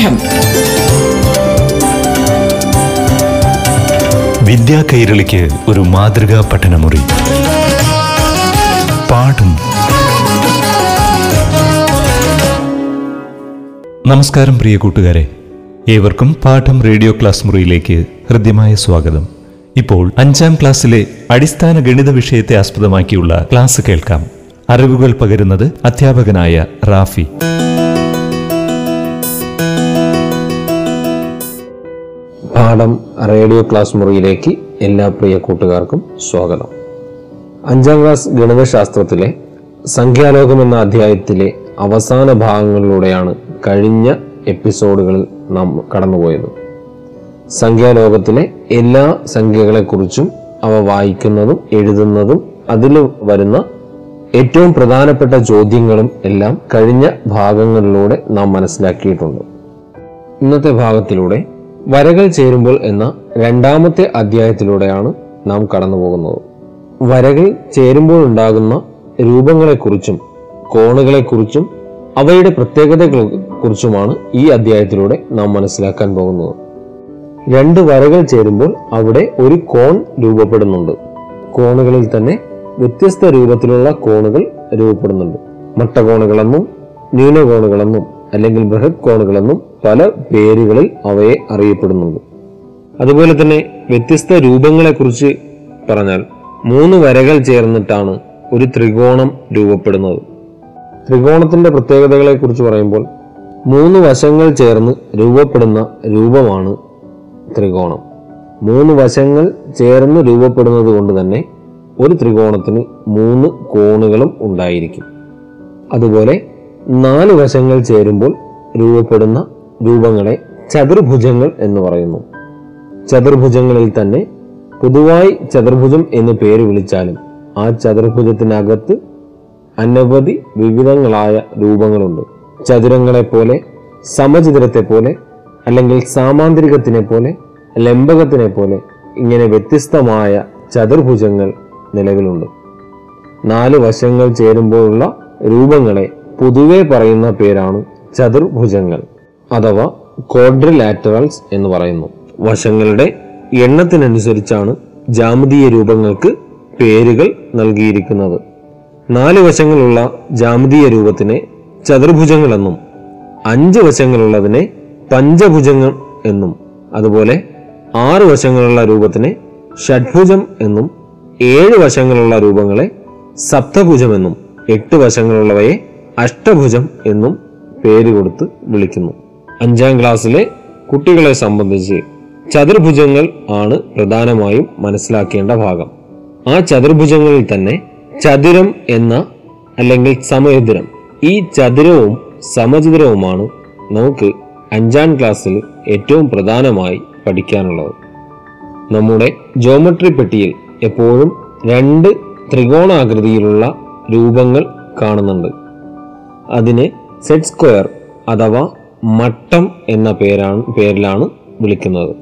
പാഠം വിദ്യാ കൈരളിക്ക് ഒരു മാതൃകാ പഠനമുറി. പാഠം. നമസ്കാരം പ്രിയ കൂട്ടുകാരെ. ഏവർക്കും പാഠം റേഡിയോ ക്ലാസ് മുറിയിലേക്ക് ഹൃദ്യമായ സ്വാഗതം. ഇപ്പോൾ അഞ്ചാം ക്ലാസ്സിലെ അടിസ്ഥാന ഗണിത വിഷയത്തെ ആസ്പദമാക്കിയുള്ള ക്ലാസ് കേൾക്കാം. അറിവുകൾ പകരുന്നത് അധ്യാപകനായ റാഫി. പാഠം റേഡിയോ ക്ലാസ് മുറിയിലേക്ക് എല്ലാ പ്രിയ കൂട്ടുകാർക്കും സ്വാഗതം. അഞ്ചാം ക്ലാസ് ഗണിതശാസ്ത്രത്തിലെ സംഖ്യാലോകം എന്ന അധ്യായത്തിലെ അവസാന ഭാഗങ്ങളിലൂടെയാണ് കഴിഞ്ഞ എപ്പിസോഡുകളിൽ നാം കടന്നുപോയത്. സംഖ്യാലോകത്തിലെ എല്ലാ സംഖ്യകളെക്കുറിച്ചും അവ വായിക്കുന്നതും എഴുതുന്നതും അതിൽ വരുന്ന ഏറ്റവും പ്രധാനപ്പെട്ട ചോദ്യങ്ങളും എല്ലാം കഴിഞ്ഞ ഭാഗങ്ങളിലൂടെ നാം മനസ്സിലാക്കിയിട്ടുണ്ട്. ഇന്നത്തെ ഭാഗത്തിലൂടെ വരകൾ ചേരുമ്പോൾ എന്ന രണ്ടാമത്തെ അധ്യായത്തിലൂടെയാണ് നാം കടന്നു പോകുന്നത് വരകൾ ചേരുമ്പോൾ ഉണ്ടാകുന്ന രൂപങ്ങളെക്കുറിച്ചും കോണുകളെക്കുറിച്ചും അവയുടെ പ്രത്യേകതകളെ കുറിച്ചുമാണ് ഈ അധ്യായത്തിലൂടെ നാം മനസ്സിലാക്കാൻ പോകുന്നത്. രണ്ട് വരകൾ ചേരുമ്പോൾ അവിടെ ഒരു കോൺ രൂപപ്പെടുന്നുണ്ട്. കോണുകളിൽ തന്നെ വ്യത്യസ്ത രൂപത്തിലുള്ള കോണുകൾ രൂപപ്പെടുന്നുണ്ട്. മട്ടകോണുകളെന്നും ന്യൂനകോണുകളെന്നും അല്ലെങ്കിൽ ബൃഹത് കോണുകളെന്നും പല പേരുകളിൽ അവയെ അറിയപ്പെടുന്നുണ്ട്. അതുപോലെ തന്നെ വ്യത്യസ്ത രൂപങ്ങളെക്കുറിച്ച് പറഞ്ഞാൽ മൂന്ന് വരകൾ ചേർന്നിട്ടാണ് ഒരു ത്രികോണം രൂപപ്പെടുന്നത്. ത്രികോണത്തിന്റെ പ്രത്യേകതകളെ കുറിച്ച് പറയുമ്പോൾ മൂന്ന് വശങ്ങൾ ചേർന്ന് രൂപപ്പെടുന്ന രൂപമാണ് ത്രികോണം. മൂന്ന് വശങ്ങൾ ചേർന്ന് രൂപപ്പെടുന്നത് കൊണ്ട് തന്നെ ഒരു ത്രികോണത്തിന് മൂന്ന് കോണുകളും ഉണ്ടായിരിക്കും. അതുപോലെ നാല് വശങ്ങൾ ചേരുമ്പോൾ രൂപപ്പെടുന്ന രൂപങ്ങളെ ചതുർഭുജങ്ങൾ എന്ന് പറയുന്നു. ചതുർഭുജങ്ങളിൽ തന്നെ പൊതുവായി ചതുർഭുജം എന്ന് പേര് വിളിച്ചാലും ആ ചതുർഭുജത്തിനകത്ത് അനവധി വിവിധങ്ങളായ രൂപങ്ങളുണ്ട്. ചതുരങ്ങളെ പോലെ സമചിതരത്തെ പോലെ അല്ലെങ്കിൽ സാമാന്തരികത്തിനെ പോലെ ലംബകത്തിനെ പോലെ ഇങ്ങനെ വ്യത്യസ്തമായ ചതുർഭുജങ്ങൾ നിലവിലുണ്ട്. നാല് വശങ്ങൾ ചേരുമ്പോഴുള്ള രൂപങ്ങളെ പൊതുവെ പറയുന്ന പേരാണ് ചതുർഭുജങ്ങൾ അഥവാ ക്വാഡ്രിലാറ്ററൽസ് എന്ന് പറയുന്നു. വശങ്ങളുടെ എണ്ണത്തിനനുസരിച്ചാണ് ജാമിതീയ രൂപങ്ങൾക്ക് പേരുകൾ നൽകിയിരിക്കുന്നത്. നാല് വശങ്ങളുള്ള ജാമിതീയ രൂപത്തിനെ ചതുർഭുജങ്ങളെന്നും അഞ്ച് വശങ്ങളുള്ളതിനെ പഞ്ചഭുജങ്ങൾ എന്നും അതുപോലെ ആറ് വശങ്ങളുള്ള രൂപത്തിനെ ഷഡ്ഭുജം എന്നും ഏഴ് വശങ്ങളുള്ള രൂപങ്ങളെ സപ്തഭുജമെന്നും എട്ട് വശങ്ങളുള്ളവയെ അഷ്ടഭുജം എന്നും പേര് കൊടുത്ത് വിളിക്കുന്നു. അഞ്ചാം ക്ലാസ്സിലെ കുട്ടികളെ സംബന്ധിച്ച് ചതുർഭുജങ്ങൾ ആണ് പ്രധാനമായും മനസ്സിലാക്കേണ്ട ഭാഗം. ആ ചതുർഭുജങ്ങളിൽ തന്നെ ചതുരം എന്ന അല്ലെങ്കിൽ സമചതുരം ഈ ചതുരവും സമചതുരവുമാണ് നമുക്ക് അഞ്ചാം ക്ലാസ്സിൽ ഏറ്റവും പ്രധാനമായി പഠിക്കാനുള്ളത്. നമ്മുടെ ജോമട്രി പെട്ടിയിൽ എപ്പോഴും രണ്ട് ത്രികോണാകൃതിയിലുള്ള രൂപങ്ങൾ കാണുന്നുണ്ട്. അതിനെ സെറ്റ് സ്ക്വയർ അഥവാ മട്ടം എന്ന പേരാണ് പേരിലാണ് വിളിക്കുന്നത്.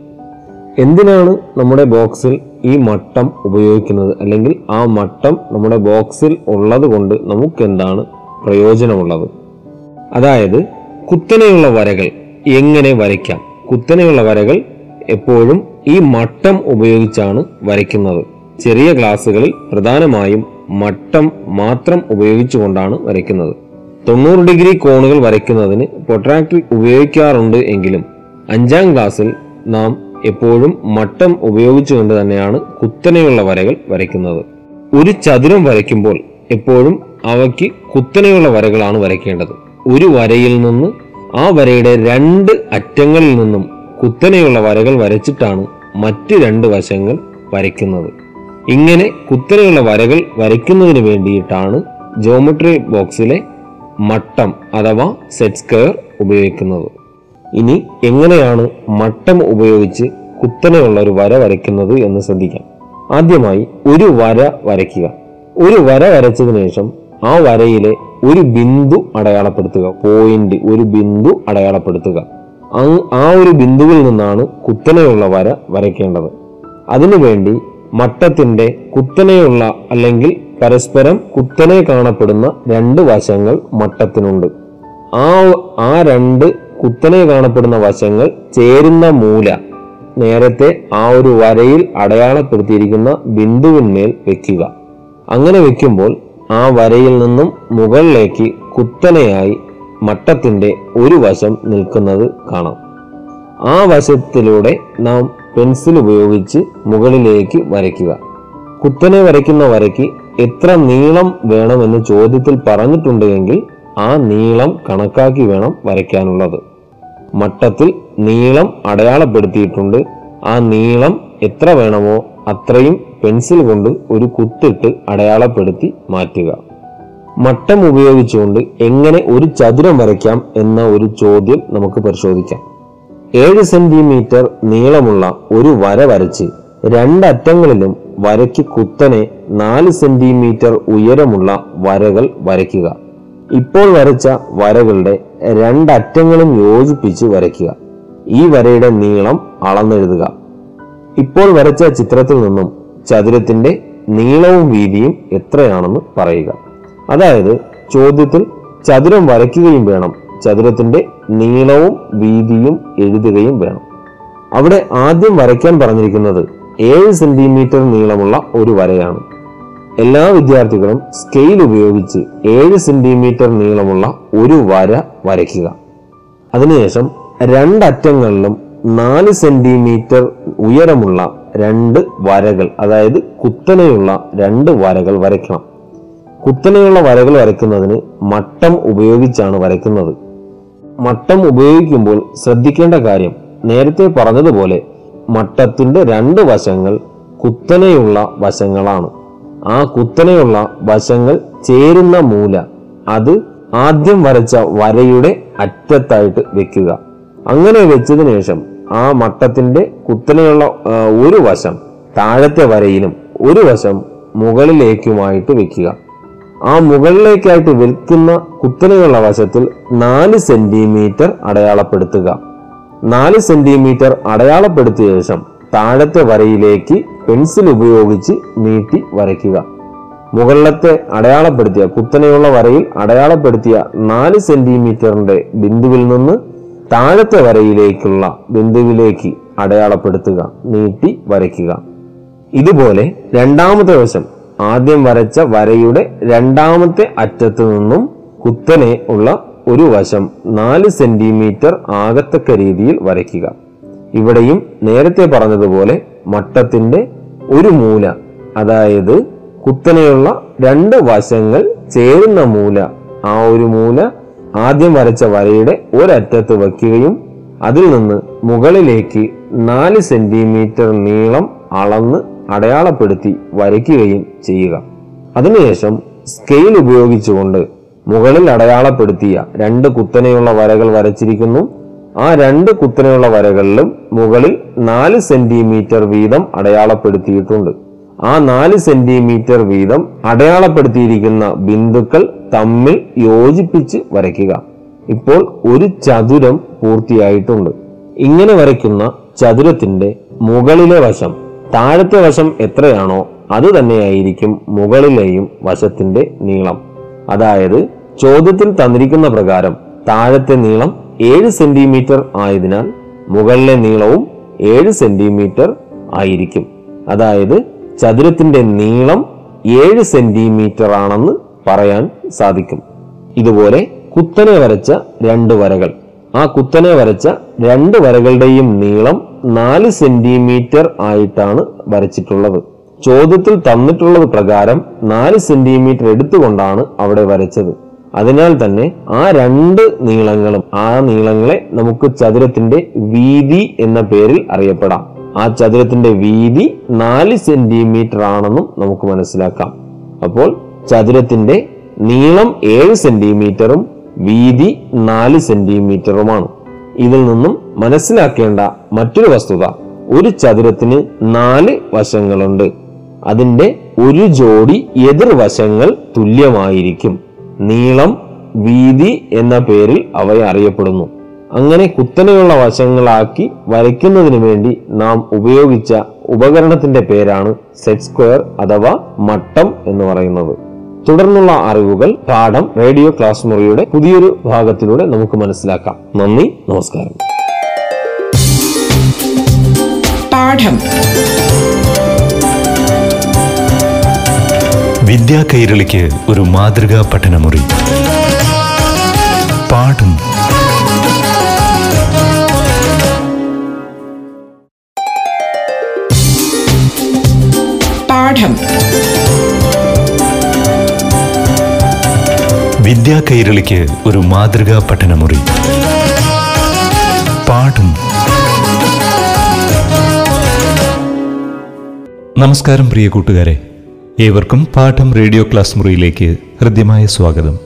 എന്തിനാണ് നമ്മുടെ ബോക്സിൽ ഈ മട്ടം ഉപയോഗിക്കുന്നത്? അല്ലെങ്കിൽ ആ മട്ടം നമ്മുടെ ബോക്സിൽ ഉള്ളത് കൊണ്ട് നമുക്ക് എന്താണ് പ്രയോജനമുള്ളത്? അതായത് കുത്തനെയുള്ള വരകൾ എങ്ങനെ വരയ്ക്കാം? കുത്തനെയുള്ള വരകൾ എപ്പോഴും ഈ മട്ടം ഉപയോഗിച്ചാണ് വരയ്ക്കുന്നത്. ചെറിയ ക്ലാസ്സുകളിൽ പ്രധാനമായും മട്ടം മാത്രം ഉപയോഗിച്ചുകൊണ്ടാണ് വരയ്ക്കുന്നത്. തൊണ്ണൂറ് ഡിഗ്രി കോണുകൾ വരയ്ക്കുന്നതിന് പൊട്രാക്ടർ ഉപയോഗിക്കാറുണ്ട് എങ്കിലും അഞ്ചാം ക്ലാസ്സിൽ നാം എപ്പോഴും മട്ടം ഉപയോഗിച്ചുകൊണ്ട് തന്നെയാണ് കുത്തനെയുള്ള വരകൾ വരയ്ക്കുന്നത്. ഒരു ചതുരം വരയ്ക്കുമ്പോൾ എപ്പോഴും അവയ്ക്ക് കുത്തനെയുള്ള വരകളാണ് വരയ്ക്കേണ്ടത്. ഒരു വരയിൽ നിന്ന് ആ വരയുടെ രണ്ട് അറ്റങ്ങളിൽ നിന്നും കുത്തനെയുള്ള വരകൾ വരച്ചിട്ടാണ് മറ്റ് രണ്ട് വശങ്ങൾ വരയ്ക്കുന്നത്. ഇങ്ങനെ കുത്തനെയുള്ള വരകൾ വരയ്ക്കുന്നതിന് വേണ്ടിയിട്ടാണ് ജോമെട്രി ബോക്സിലെ മട്ടം അഥവാ സെറ്റ് സ്ക്വയർ ഉപയോഗിക്കുന്നത്. ഇനി എങ്ങനെയാണ് മട്ടം ഉപയോഗിച്ച് കുത്തനെയുള്ള ഒരു വര വരയ്ക്കുന്നത് എന്ന് ശ്രദ്ധിക്കാം. ആദ്യമായി ഒരു വര വരയ്ക്കുക. ഒരു വര വരച്ചതിന് ശേഷം ആ വരയിലെ ഒരു ബിന്ദു അടയാളപ്പെടുത്തുക. പോയിന്റ് ഒരു ബിന്ദു അടയാളപ്പെടുത്തുക. ആ ഒരു ബിന്ദുവിൽ നിന്നാണ് കുത്തനെയുള്ള വര വരയ്ക്കേണ്ടത്. അതിനുവേണ്ടി മട്ടത്തിന്റെ കുത്തനെയുള്ള അല്ലെങ്കിൽ പരസ്പരം കുത്തനെ കാണപ്പെടുന്ന രണ്ട് വശങ്ങൾ മട്ടത്തിനുണ്ട്. ആ ആ രണ്ട് കുത്തനെ കാണപ്പെടുന്ന വശങ്ങൾ ചേരുന്ന മൂല നേരത്തെ ആ ഒരു വരയിൽ അടയാളപ്പെടുത്തിയിരിക്കുന്ന ബിന്ദുവിന്മേൽ വെക്കുക. അങ്ങനെ വെക്കുമ്പോൾ ആ വരയിൽ നിന്നും മുകളിലേക്ക് കുത്തനെയായി മട്ടത്തിന്റെ ഒരു വശം നിൽക്കുന്നത് കാണാം. ആ വശത്തിലൂടെ നാം പെൻസിൽ ഉപയോഗിച്ച് മുകളിലേക്ക് വരയ്ക്കുക. കുത്തനെ വരയ്ക്കുന്ന വരയ്ക്ക് എത്ര നീളം വേണമെന്ന് ചോദ്യത്തിൽ പറഞ്ഞിട്ടുണ്ടെങ്കിൽ ആ നീളം കണക്കാക്കി വേണം വരയ്ക്കാനുള്ളത്. മട്ടത്തിൽ നീളം അടയാളപ്പെടുത്തിയിട്ടുണ്ട്. ആ നീളം എത്ര വേണമോ അത്രയും പെൻസിൽ കൊണ്ട് ഒരു കുത്തിട്ട് അടയാളപ്പെടുത്തി മാറ്റുക. മട്ടം ഉപയോഗിച്ചുകൊണ്ട് എങ്ങനെ ഒരു ചതുരം വരയ്ക്കാം എന്ന ഒരു ചോദ്യം നമുക്ക് പരിശോധിക്കാം. ഏഴ് സെന്റിമീറ്റർ നീളമുള്ള ഒരു വര വരച്ച് രണ്ടറ്റങ്ങളിലും വരയ്ക്ക് കുത്തനെ നാല് സെന്റിമീറ്റർ ഉയരമുള്ള വരകൾ വരയ്ക്കുക. ഇപ്പോൾ വരച്ച വരകളുടെ രണ്ടറ്റങ്ങളും യോജിപ്പിച്ച് വരയ്ക്കുക. ഈ വരയുടെ നീളം അളന്നെഴുതുക. ഇപ്പോൾ വരച്ച ചിത്രത്തിൽ നിന്നും ചതുരത്തിന്റെ നീളവും വീതിയും എത്രയാണെന്ന് പറയുക. അതായത് ചോദ്യത്തിൽ ചതുരം വരയ്ക്കുകയും വേണം. ചതുരത്തിന്റെ നീളവും വീതിയും എഴുതുകയും വേണം. അവിടെ ആദ്യം വരയ്ക്കാൻ പറഞ്ഞിരിക്കുന്നത് ഏഴ് സെന്റിമീറ്റർ നീളമുള്ള ഒരു വരയാണ്. എല്ലാ വിദ്യാർത്ഥികളും സ്കെയിൽ ഉപയോഗിച്ച് ഏഴ് സെന്റിമീറ്റർ നീളമുള്ള ഒരു വര വരയ്ക്കുക. അതിനുശേഷം രണ്ടറ്റങ്ങളിലും നാല് സെന്റിമീറ്റർ ഉയരമുള്ള രണ്ട് വരകൾ അതായത് കുത്തനെയുള്ള രണ്ട് വരകൾ വരയ്ക്കണം. കുത്തനെയുള്ള വരകൾ വരയ്ക്കുന്നതിന് മട്ടം ഉപയോഗിച്ചാണ് വരയ്ക്കുന്നത്. മട്ടം ഉപയോഗിക്കുമ്പോൾ ശ്രദ്ധിക്കേണ്ട കാര്യം നേരത്തെ പറഞ്ഞതുപോലെ മട്ടത്തിന്റെ രണ്ട് വശങ്ങൾ കുത്തനെയുള്ള വശങ്ങളാണ്. ആ കുത്തനെയുള്ള വശങ്ങൾ ചേരുന്ന മൂല അത് ആദ്യം വരച്ച വരയുടെ അറ്റത്തായിട്ട് വെക്കുക. അങ്ങനെ വെച്ചതിനു ശേഷം ആ മട്ടത്തിന്റെ കുത്തനെയുള്ള ഒരു വശം താഴത്തെ വരയിലും ഒരു വശം മുകളിലേക്കുമായിട്ട് വെക്കുക. ആ മുകളിലേക്കായിട്ട് വെക്കുന്ന കുത്തനെയുള്ള വശത്തിൽ നാല് സെന്റിമീറ്റർ അടയാളപ്പെടുത്തുക. നാല് സെന്റിമീറ്റർ അടയാളപ്പെടുത്തിയ ശേഷം താഴത്തെ വരയിലേക്ക് പെൻസിൽ ഉപയോഗിച്ച് നീട്ടി വരയ്ക്കുക. മുകളിലത്തെ അടയാളപ്പെടുത്തിയ കുത്തനെയുള്ള വരയിൽ അടയാളപ്പെടുത്തിയ നാല് സെന്റിമീറ്ററിന്റെ ബിന്ദുവിൽ നിന്ന് താഴത്തെ വരയിലേക്കുള്ള ബിന്ദുവിലേക്ക് അടയാളപ്പെടുത്തുക നീട്ടി വരയ്ക്കുക. ഇതുപോലെ രണ്ടാമത്തെ വശം ആദ്യം വരച്ച വരയുടെ രണ്ടാമത്തെ അറ്റത്തു നിന്നും കുത്തനെ ഉള്ള ഒരു വശം നാല് സെന്റിമീറ്റർ ആകത്തക്ക രീതിയിൽ വരയ്ക്കുക. ഇവിടെയും നേരത്തെ പറഞ്ഞതുപോലെ മട്ടത്തിന്റെ ഒരു മൂല അതായത് കുത്തനെയുള്ള രണ്ട് വശങ്ങൾ ചേരുന്ന മൂല ആ ഒരു മൂല ആദ്യം വരച്ച വരയുടെ ഒരറ്റത്ത് വയ്ക്കുകയും അതിൽ നിന്ന് മുകളിലേക്ക് നാല് സെന്റിമീറ്റർ നീളം അളന്ന് അടയാളപ്പെടുത്തി വരയ്ക്കുകയും ചെയ്യുക. അതിനുശേഷം സ്കെയിൽ ഉപയോഗിച്ചുകൊണ്ട് മുകളിൽ അടയാളപ്പെടുത്തിയ രണ്ട് കുത്തനെയുള്ള വരകൾ വരച്ചിരിക്കുന്നു. ആ രണ്ട് കുത്തനെയുള്ള വരകളിലും മുകളിൽ നാല് സെന്റിമീറ്റർ വീതം അടയാളപ്പെടുത്തിയിട്ടുണ്ട്. ആ നാല് സെന്റിമീറ്റർ വീതം അടയാളപ്പെടുത്തിയിരിക്കുന്ന ബിന്ദുക്കൾ തമ്മിൽ യോജിപ്പിച്ച് വരയ്ക്കുക. ഇപ്പോൾ ഒരു ചതുരം പൂർത്തിയായിട്ടുണ്ട്. ഇങ്ങനെ വരയ്ക്കുന്ന ചതുരത്തിന്റെ മുകളിലെ വശം താഴത്തെ വശം എത്രയാണോ അത് തന്നെയായിരിക്കും മുകളിലെയും വശത്തിന്റെ നീളം. അതായത് ചോദ്യത്തിൽ തന്നിരിക്കുന്ന പ്രകാരം താഴത്തെ നീളം ഏഴ് സെന്റിമീറ്റർ ആയതിനാൽ മുകളിലെ നീളവും ഏഴ് സെന്റിമീറ്റർ ആയിരിക്കും. അതായത് ചതുരത്തിന്റെ നീളം ഏഴ് സെന്റിമീറ്റർ ആണെന്ന് പറയാൻ സാധിക്കും. ഇതുപോലെ കുത്തനെ വരച്ച രണ്ട് വരകൾ. ആ കുത്തനെ വരച്ച രണ്ട് വരകളുടെയും നീളം നാല് സെന്റിമീറ്റർ ആയിട്ടാണ് വരച്ചിട്ടുള്ളത്. ചോദ്യത്തിൽ തന്നിട്ടുള്ളത് പ്രകാരം നാല് സെന്റിമീറ്റർ എടുത്തുകൊണ്ടാണ് അവിടെ വരച്ചത്. അതിനാൽ തന്നെ ആ രണ്ട് നീളങ്ങളും ആ നീളങ്ങളെ നമുക്ക് ചതുരത്തിന്റെ വീതി എന്ന പേരിൽ അറിയപ്പെടാം. ആ ചതുരത്തിന്റെ വീതി നാല് സെന്റിമീറ്റർ ആണെന്നും നമുക്ക് മനസ്സിലാക്കാം. അപ്പോൾ ചതുരത്തിന്റെ നീളം ഏഴ് സെന്റിമീറ്ററും വീതി നാല് സെന്റിമീറ്ററുമാണ് ഇതിൽ നിന്നും മനസ്സിലാക്കേണ്ട മറ്റൊരു വസ്തുത ഒരു ചതുരത്തിന് നാല് വശങ്ങളുണ്ട്. അതിന്റെ ഒരു ജോഡി എതിർവശങ്ങൾ തുല്യമായിരിക്കും. നീളം വീതി എന്ന പേരിൽ അവയെ അറിയപ്പെടുന്നു. അങ്ങനെ കുത്തനെയുള്ള വശങ്ങളാക്കി വരയ്ക്കുന്നതിന് വേണ്ടി നാം ഉപയോഗിച്ച ഉപകരണത്തിന്റെ പേരാണ് സെറ്റ് സ്ക്വയർ അഥവാ മട്ടം എന്ന് പറയുന്നത്. തുടർന്നുള്ള അറിവുകൾ പാഠം റേഡിയോ ക്ലാസ് മുറിയുടെ പുതിയൊരു ഭാഗത്തിലൂടെ നമുക്ക് മനസ്സിലാക്കാം. നന്ദി നമസ്കാരം. പാഠം. വിദ്യാ കൈരളിക്ക് ഒരു മാതൃകാ പഠനമുറി. പാഠം. പാഠം. വിദ്യാ കൈരളിക്ക് ഒരു മാതൃകാ പഠനമുറി. പാഠം. നമസ്കാരം പ്രിയ കൂട്ടുകാരെ. ഏവർക്കും പാഠം റേഡിയോ ക്ലാസ് മുറിയിലേക്ക് ഹൃദ്യമായ സ്വാഗതം.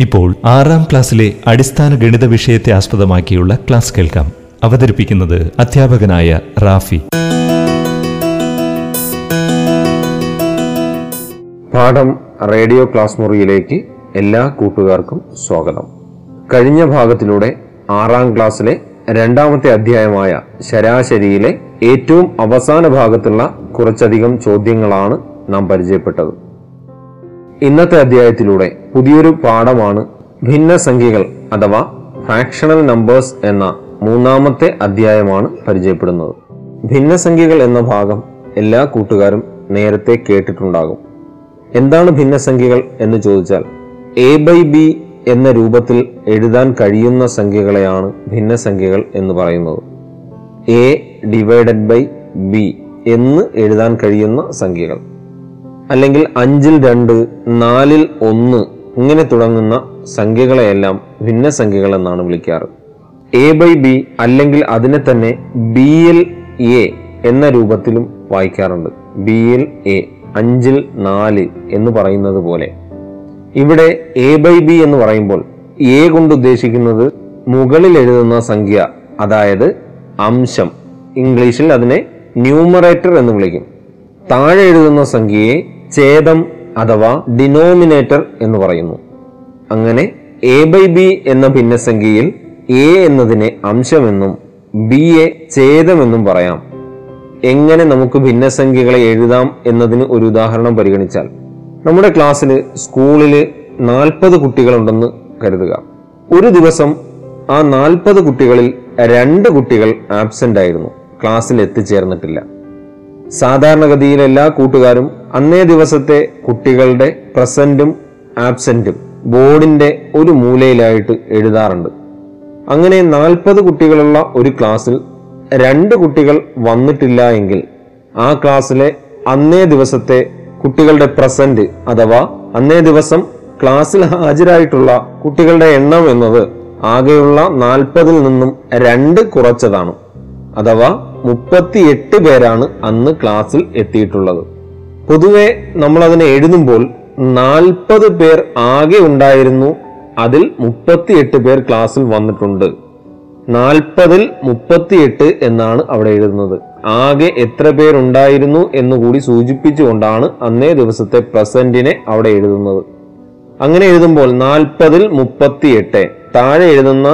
ഇപ്പോൾ ആറാം ക്ലാസ്സിലെ അടിസ്ഥാന ഗണിത വിഷയത്തെ ആസ്പദമാക്കിയുള്ള ക്ലാസ് കേൾക്കാം. അവതരിപ്പിക്കുന്നത് അധ്യാപകനായ റാഫി. പാഠം റേഡിയോ ക്ലാസ് മുറിയിലേക്ക് എല്ലാ കൂട്ടുകാർക്കും സ്വാഗതം. കഴിഞ്ഞ ഭാഗത്തിലൂടെ ആറാം ക്ലാസ്സിലെ രണ്ടാമത്തെ അധ്യായമായ ശരാശരിയിലെ ഏറ്റവും അവസാന ഭാഗത്തുള്ള കുറച്ചധികം ചോദ്യങ്ങളാണ് നാം പരിചയപ്പെട്ടത്. ഇന്നത്തെ അധ്യായത്തിലൂടെ പുതിയൊരു പാഠമാണ് ഭിന്ന സംഖ്യകൾ അഥവാ ഫ്രാക്ഷണൽ നമ്പേഴ്സ് എന്ന മൂന്നാമത്തെ അധ്യായമാണ് പരിചയപ്പെടുന്നത്. ഭിന്നസംഖ്യകൾ എന്ന ഭാഗം എല്ലാ കൂട്ടുകാരും നേരത്തെ കേട്ടിട്ടുണ്ടാകും. എന്താണ് ഭിന്ന സംഖ്യകൾ എന്ന് ചോദിച്ചാൽ എ ബൈ ബി എന്ന രൂപത്തിൽ എഴുതാൻ കഴിയുന്ന സംഖ്യകളെയാണ് ഭിന്നസംഖ്യകൾ എന്ന് പറയുന്നത്. എ ഡിവൈഡഡ് ബൈ ബി എന്ന് എഴുതാൻ കഴിയുന്ന സംഖ്യകൾ. അല്ലെങ്കിൽ അഞ്ചിൽ രണ്ട് നാലിൽ ഒന്ന് ഇങ്ങനെ തുടങ്ങുന്ന സംഖ്യകളെയെല്ലാം ഭിന്നസംഖ്യകൾ എന്നാണ് വിളിക്കാറ്. എ ബൈ ബി അല്ലെങ്കിൽ അതിനെ തന്നെ ബി എൽ എ എന്ന രൂപത്തിലും വായിക്കാറുണ്ട്. ബി എൽ എ അഞ്ചിൽ നാല് എന്ന് പറയുന്നത് പോലെ. ഇവിടെ എ ബൈ ബി എന്ന് പറയുമ്പോൾ എ കൊണ്ട് ഉദ്ദേശിക്കുന്നത് മുകളിൽ എഴുതുന്ന സംഖ്യ അതായത് അംശം. ഇംഗ്ലീഷിൽ അതിനെ ന്യൂമറേറ്റർ എന്ന് വിളിക്കും. താഴെ എഴുതുന്ന സംഖ്യയെ ഛേദം അഥവാ ഡിനോമിനേറ്റർ എന്ന് പറയുന്നു. അങ്ങനെ എ ബൈ ബി എന്ന ഭിന്നസംഖ്യയിൽ എ എന്നതിനെ അംശമെന്നും ബി എ ഛേദമെന്നും പറയാം. എങ്ങനെ നമുക്ക് ഭിന്നസംഖ്യകളെ എഴുതാം എന്നതിന് ഒരു ഉദാഹരണം പരിഗണിച്ചാൽ നമ്മുടെ ക്ലാസ്സിൽ സ്കൂളിൽ നാൽപ്പത് കുട്ടികളുണ്ടെന്ന് കരുതുക. ഒരു ദിവസം ആ നാൽപ്പത് കുട്ടികളിൽ രണ്ട് കുട്ടികൾ ആബ്സെന്റ് ആയിരുന്നു. ക്ലാസ്സിൽ എത്തിച്ചേർന്നിട്ടില്ല. സാധാരണഗതിയിൽ എല്ലാ കൂട്ടുകാരും അന്നേ ദിവസത്തെ കുട്ടികളുടെ പ്രസന്റും ആബ്സെന്റും ബോർഡിന്റെ ഒരു മൂലയിലായിട്ട് എഴുതാറുണ്ട്. അങ്ങനെ നാൽപ്പത് കുട്ടികളുള്ള ഒരു ക്ലാസ്സിൽ രണ്ട് കുട്ടികൾ വന്നിട്ടില്ല എങ്കിൽ ആ ക്ലാസ്സിലെ അന്നേ ദിവസത്തെ കുട്ടികളുടെ പ്രസന്റ് അഥവാ അന്നേ ദിവസം ക്ലാസ്സിൽ ഹാജരായിട്ടുള്ള കുട്ടികളുടെ എണ്ണം എന്നത് ആകെയുള്ള നാൽപ്പതിൽ നിന്നും രണ്ട് കുറച്ചതാണ്. അഥവാ മുപ്പത്തിയെട്ട് പേരാണ് അന്ന് ക്ലാസ്സിൽ എത്തിയിട്ടുള്ളത്. പൊതുവെ നമ്മൾ അതിനെ എഴുതുമ്പോൾ നാൽപ്പത് പേർ ആകെ ഉണ്ടായിരുന്നു. അതിൽ മുപ്പത്തിയെട്ട് പേർ ക്ലാസ്സിൽ വന്നിട്ടുണ്ട്. നാൽപ്പതിൽ മുപ്പത്തിയെട്ട് എന്നാണ് അവിടെ എഴുതുന്നത്. ആകെ എത്ര പേരുണ്ടായിരുന്നു എന്നുകൂടി സൂചിപ്പിച്ചുകൊണ്ടാണ് അന്നേ ദിവസത്തെ പ്രസന്റിനെ അവിടെ എഴുതുന്നത്. അങ്ങനെ എഴുതുമ്പോൾ നാൽപ്പതിൽ മുപ്പത്തിയെട്ട് താഴെ എഴുതുന്ന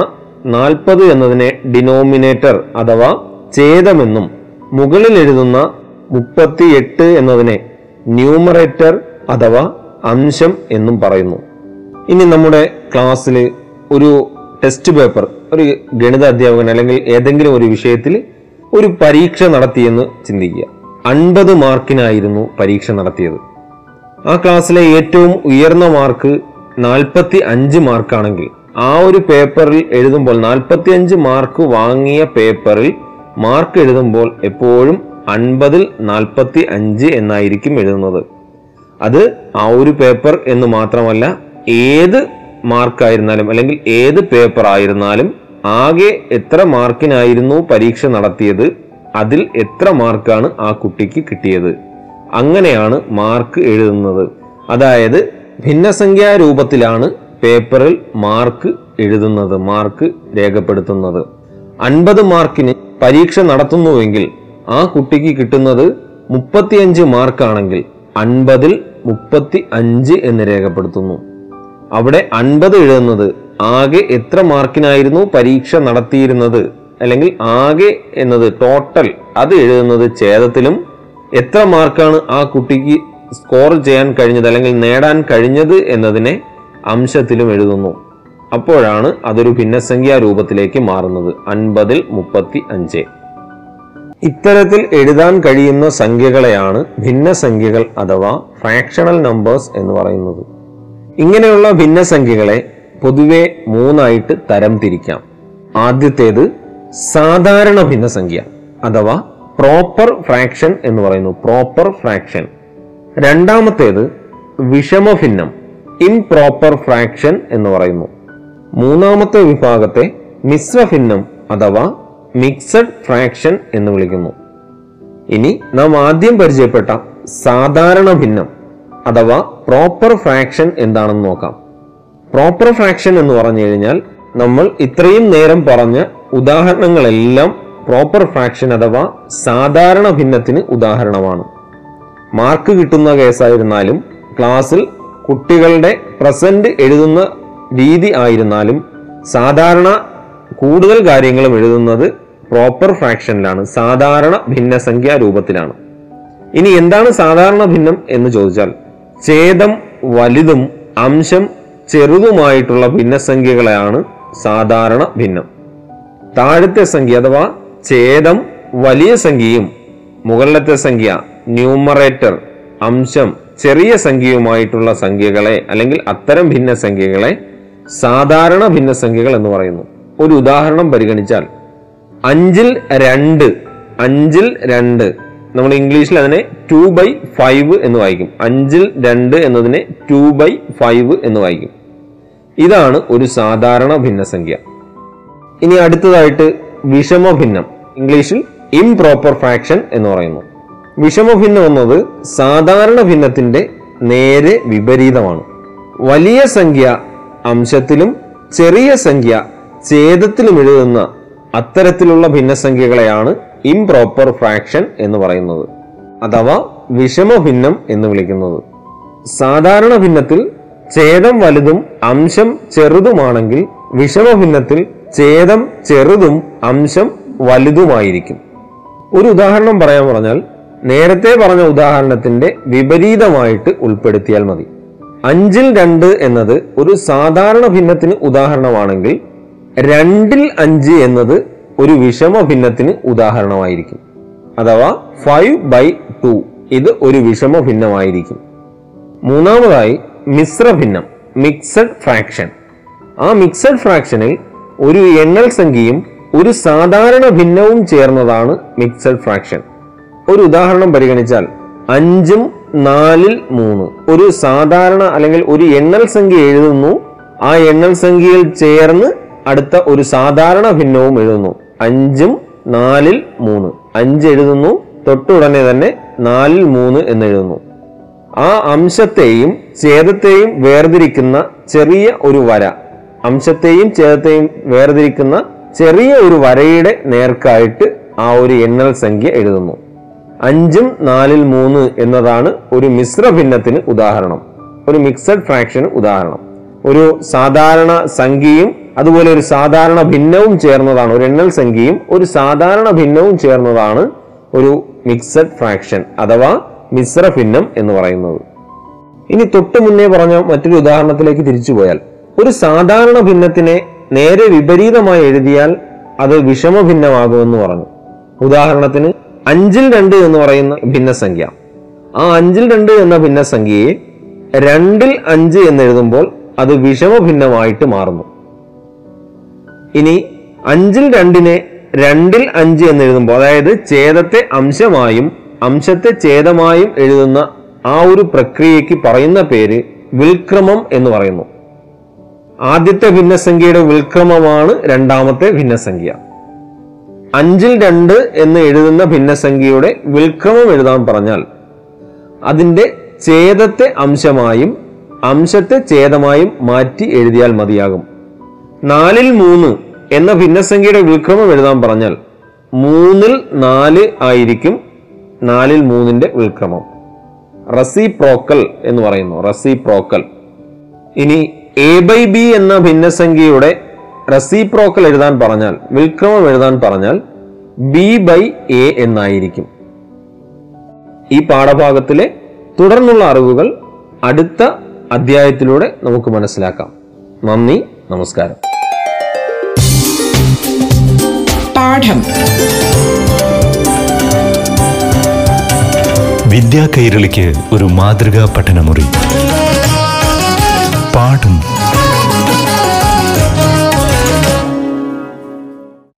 നാൽപ്പത് എന്നതിനെ ഡിനോമിനേറ്റർ അഥവാ ഛേദമെന്നും മുകളിൽ എഴുതുന്ന മുപ്പത്തിയെട്ട് എന്നതിനെ ന്യൂമറേറ്റർ അഥവാ അംശം എന്നും പറയുന്നു. ഇനി നമ്മുടെ ക്ലാസ്സിൽ ഒരു ടെസ്റ്റ് പേപ്പർ ഒരു ഗണിത അധ്യാപകൻ അല്ലെങ്കിൽ ഏതെങ്കിലും ഒരു വിഷയത്തിൽ ഒരു പരീക്ഷ നടത്തിയെന്ന് ചിന്തിക്കുക. അൻപത് മാർക്കിനായിരുന്നു പരീക്ഷ നടത്തിയത്. ആ ക്ലാസ്സിലെ ഏറ്റവും ഉയർന്ന മാർക്ക് നാൽപ്പത്തി അഞ്ച് മാർക്കാണെങ്കിൽ ആ ഒരു പേപ്പറിൽ എഴുതുമ്പോൾ നാൽപ്പത്തി അഞ്ച് മാർക്ക് വാങ്ങിയ പേപ്പറിൽ മാർക്ക് എഴുതുമ്പോൾ എപ്പോഴും അൻപതിൽ നാൽപ്പത്തി അഞ്ച് എന്നായിരിക്കും എഴുതുന്നത്. അത് ആ ഒരു പേപ്പർ എന്ന് മാത്രമല്ല ഏത് മാർക്കായിരുന്നാലും അല്ലെങ്കിൽ ഏത് പേപ്പർ ആയിരുന്നാലും ആകെ എത്ര മാർക്കിനായിരുന്നു പരീക്ഷ നടത്തിയത് അതിൽ എത്ര മാർക്കാണ് ആ കുട്ടിക്ക് കിട്ടിയത്. അങ്ങനെയാണ് മാർക്ക് എഴുതുന്നത്. അതായത് ഭിന്നസംഖ്യാ രൂപത്തിലാണ് പേപ്പറിൽ മാർക്ക് എഴുതുന്നത് മാർക്ക് രേഖപ്പെടുത്തുന്നത്. അൻപത് മാർക്കിന് പരീക്ഷ നടത്തുന്നുവെങ്കിൽ ആ കുട്ടിക്ക് കിട്ടുന്നത് മുപ്പത്തിയഞ്ച് മാർക്കാണെങ്കിൽ അൻപതിൽ മുപ്പത്തി അഞ്ച് എന്ന് രേഖപ്പെടുത്തുന്നു. അവിടെ അൻപത് എഴുതുന്നത് ആകെ എത്ര മാർക്കിനായിരുന്നു പരീക്ഷ നടത്തിയിരുന്നത്? അല്ലെങ്കിൽ ആകെ എന്നത് ടോട്ടൽ അത് എഴുതുന്നത് ഛേദത്തിലും എത്ര മാർക്കാണ് ആ കുട്ടിക്ക് സ്കോർ ചെയ്യാൻ കഴിഞ്ഞത് അല്ലെങ്കിൽ നേടാൻ കഴിഞ്ഞത് എന്നതിനെ അംശത്തിലും എഴുതുന്നു. അപ്പോഴാണ് അതൊരു ഭിന്നസംഖ്യാ രൂപത്തിലേക്ക് മാറുന്നത്. അൻപതിൽ മുപ്പത്തി അഞ്ച് ഇത്തരത്തിൽ എഴുതാൻ കഴിയുന്ന സംഖ്യകളെയാണ് ഭിന്നസംഖ്യകൾ അഥവാ ഫ്രാക്ഷണൽ നമ്പേഴ്സ് എന്ന് പറയുന്നത്. ഇങ്ങനെയുള്ള ഭിന്നസംഖ്യകളെ പൊതുവെ മൂന്നായിട്ട് തരം തിരിക്കാം. ആദ്യത്തേത് സാധാരണ ഭിന്നസംഖ്യ അഥവാ പ്രോപ്പർ ഫ്രാക്ഷൻ എന്ന് പറയുന്നു. പ്രോപ്പർ ഫ്രാക്ഷൻ രണ്ടാമത്തേത് വിഷമഭിന്നം ഇംപ്രോപ്പർ ഫ്രാക്ഷൻ എന്ന് പറയുന്നു. മൂന്നാമത്തെ വിഭാഗത്തെ മിശ്രഭിന്നം അഥവാ മിക്സഡ് ഫ്രാക്ഷൻ എന്ന് വിളിക്കുന്നു. ഇനി നാം ആദ്യം പരിചയപ്പെട്ട സാധാരണ ഭിന്നം അഥവാ പ്രോപ്പർ ഫ്രാക്ഷൻ എന്താണെന്ന് നോക്കാം. പ്രോപ്പർ ഫ്രാക്ഷൻ എന്ന് പറഞ്ഞു കഴിഞ്ഞാൽ നമ്മൾ ഇത്രയും നേരം പറഞ്ഞ ഉദാഹരണങ്ങളെല്ലാം പ്രോപ്പർ ഫ്രാക്ഷൻ അഥവാ സാധാരണ ഭിന്നത്തിന് ഉദാഹരണമാണ്. മാർക്ക് കിട്ടുന്ന കേസായിരുന്നാലും ക്ലാസ്സിൽ കുട്ടികളുടെ പ്രസന്റ് എഴുതുന്ന രീതി ആയിരുന്നാലും സാധാരണ കൂടുതൽ കാര്യങ്ങളും എഴുതുന്നത് പ്രോപ്പർ ഫ്രാക്ഷനിലാണ് സാധാരണ ഭിന്നസംഖ്യാ രൂപത്തിലാണ്. ഇനി എന്താണ് സാധാരണ ഭിന്നം എന്ന് ചോദിച്ചാൽ ഛേദം വലുതും അംശം ചെറുതുമായിട്ടുള്ള ഭിന്നസംഖ്യകളെയാണ് സാധാരണ ഭിന്നം. താഴത്തെ സംഖ്യ അഥവാ ഛേദം വലിയ സംഖ്യയും മുകളിലത്തെ സംഖ്യ ന്യൂമറേറ്റർ അംശം ചെറിയ സംഖ്യയുമായിട്ടുള്ള സംഖ്യകളെ അല്ലെങ്കിൽ അത്തരം ഭിന്നസംഖ്യകളെ സാധാരണ ഭിന്നസംഖ്യകൾ എന്ന് പറയുന്നു. ഒരു ഉദാഹരണം പരിഗണിച്ചാൽ അഞ്ചിൽ രണ്ട് അഞ്ചിൽ രണ്ട്. നമ്മൾ ഇംഗ്ലീഷിൽ അതിനെ ടു ബൈ ഫൈവ് എന്ന് വായിക്കും. അഞ്ചിൽ രണ്ട് എന്നതിനെ ടു ബൈ ഫൈവ് എന്ന് വായിക്കും. ഇതാണ് ഒരു സാധാരണ ഭിന്നസംഖ്യ. ഇനി അടുത്തതായിട്ട് വിഷമ ഭിന്നം ഇംഗ്ലീഷിൽ ഇംപ്രോപ്പർ ഫ്രാക്ഷൻ എന്ന് പറയുന്നു. വിഷമ ഭിന്നം എന്നത് സാധാരണ ഭിന്നത്തിന്റെ നേരെ വിപരീതമാണ്. വലിയ സംഖ്യ അംശത്തിലും ചെറിയ സംഖ്യ ഛേദത്തിലും എഴുതുന്ന അത്തരത്തിലുള്ള ഭിന്നസംഖ്യകളെയാണ് ഇംപ്രോപ്പർ ഫ്രാക്ഷൻ എന്ന് പറയുന്നത്. അഥവാ വിഷമ ഭിന്നം എന്ന് വിളിക്കുന്നത്. സാധാരണ ഭിന്നത്തിൽ ഛേദം വലുതും അംശം ചെറുതുമാണെങ്കിൽ വിഷമ ഭിന്നത്തിൽ ഛേദം ചെറുതും അംശം വലുതുമായിരിക്കും. ഒരു ഉദാഹരണം പറയാൻ പറഞ്ഞാൽ നേരത്തെ പറഞ്ഞ ഉദാഹരണത്തിന്റെ വിപരീതമായിട്ട് ഉൾപ്പെടുത്തിയാൽ മതി. അഞ്ചിൽ രണ്ട് എന്നത് ഒരു സാധാരണ ഭിന്നത്തിന് ഉദാഹരണമാണെങ്കിൽ രണ്ടിൽ അഞ്ച് എന്നത് ഒരു വിഷമ ഭിന്നത്തിന് ഉദാഹരണമായിരിക്കും. അഥവാ ഫൈവ് ബൈ ടു ഇത് ഒരു വിഷമ ഭിന്നമായിരിക്കും. മൂന്നാമതായി മിശ്ര ഭിന്നം മിക്സഡ് ഫ്രാക്ഷൻ ആ മിക്സഡ് ഫ്രാക്ഷനിൽ ഒരു എണ്ണൽ സംഖ്യയും ഒരു സാധാരണ ഭിന്നവും ചേർന്നതാണ് മിക്സഡ് ഫ്രാക്ഷൻ ഒരു ഉദാഹരണം പരിഗണിച്ചാൽ അഞ്ചും നാലിൽ മൂന്ന്. ഒരു സാധാരണ അല്ലെങ്കിൽ ഒരു എണ്ണൽ സംഖ്യ എഴുതുന്നു. ആ എണ്ണൽ സംഖ്യയിൽ ചേർന്ന് അടുത്ത ഒരു സാധാരണ ഭിന്നവും എഴുതുന്നു. അഞ്ചും നാലിൽ മൂന്ന്. അഞ്ച് എഴുതുന്നു. തൊട്ടുടനെ തന്നെ നാലിൽ മൂന്ന് എന്ന് എഴുതുന്നു. ആ അംശത്തെയും ഛേദത്തെയും വേർതിരിക്കുന്ന ചെറിയ ഒരു വര. അംശത്തെയും ഛേദത്തെയും വേർതിരിക്കുന്ന ചെറിയ ഒരു വരയുടെ നേർക്കായിട്ട് ആ ഒരു എണ്ണൽ സംഖ്യ എഴുതുന്നു. അഞ്ചും നാലിൽ മൂന്ന് എന്നതാണ് ഒരു മിശ്ര ഭിന്നത്തിന് ഉദാഹരണം. ഒരു മിക്സഡ് ഫ്രാക്ഷന് ഉദാഹരണം. ഒരു സാധാരണ സംഖ്യയും അതുപോലെ ഒരു സാധാരണ ഭിന്നവും ചേർന്നതാണ്. ഒരു എണ്ണൽ സംഖ്യയും ഒരു സാധാരണ ഭിന്നവും ചേർന്നതാണ് ഒരു മിക്സഡ് ഫ്രാക്ഷൻ അഥവാ മിശ്ര ഭിന്നം എന്ന് പറയുന്നത്. ഇനി തൊട്ട് മുന്നേ പറഞ്ഞ മറ്റൊരു ഉദാഹരണത്തിലേക്ക് തിരിച്ചു പോയാൽ ഒരു സാധാരണ ഭിന്നത്തിനെ നേരെ വിപരീതമായി എഴുതിയാൽ അത് വിഷമ ഭിന്നമാകുമെന്ന് പറഞ്ഞു. ഉദാഹരണത്തിന് അഞ്ചിൽ രണ്ട് എന്ന് പറയുന്ന ഭിന്നസംഖ്യ. ആ അഞ്ചിൽ രണ്ട് എന്ന ഭിന്നസംഖ്യയെ രണ്ടിൽ അഞ്ച് എന്ന് എഴുതുമ്പോൾ അത് വിഷമ ഭിന്നമായിട്ട് മാറുന്നു. ഇനി അഞ്ചിൽ രണ്ടിനെ രണ്ടിൽ അഞ്ച് എന്ന് എഴുതുമ്പോൾ അതായത് ഛേദത്തെ അംശമായും അംശത്തെ ഛേദമായും എഴുതുന്ന ആ ഒരു പ്രക്രിയയ്ക്ക് പറയുന്ന പേര് വിൽക്രമം എന്ന് പറയുന്നു. ആദ്യത്തെ ഭിന്നസംഖ്യയുടെ വിൽക്രമമാണ് രണ്ടാമത്തെ ഭിന്നസംഖ്യ. അഞ്ചിൽ രണ്ട് എന്ന് എഴുതുന്ന ഭിന്നസംഖ്യയുടെ വിൽക്രമം എഴുതാൻ പറഞ്ഞാൽ അതിന്റെ ഛേദത്തെ അംശമായും അംശത്തെ ഛേദമായും മാറ്റി എഴുതിയാൽ മതിയാകും. നാലിൽ മൂന്ന് എന്ന ഭിന്നസംഖ്യയുടെ വിൽക്രമം എഴുതാൻ പറഞ്ഞാൽ മൂന്നിൽ നാല് ആയിരിക്കും നാലിൽ മൂന്നിന്റെ വിൽക്രമം. റസിപ്രോക്കൽ എന്ന് പറയുന്നു റസിപ്രോക്കൽ. ഇനി എ ബൈ ബി എന്ന ഭിന്നസംഖ്യയുടെ റെസിപ്രോക്കൽ എഴുതാൻ പറഞ്ഞാൽ വിൽക്രമം എഴുതാൻ പറഞ്ഞാൽ ബി ബൈ എ എന്നായിരിക്കും. ഈ പാഠഭാഗത്തിലെ തുടർന്നുള്ള അറിവുകൾ അടുത്ത അധ്യായത്തിലൂടെ നമുക്ക് മനസ്സിലാക്കാം. നന്ദി നമസ്കാരം. പാഠം. വിദ്യാ കൈരളിക്ക് ഒരു മാതൃകാ പഠനമുറി. പാഠം.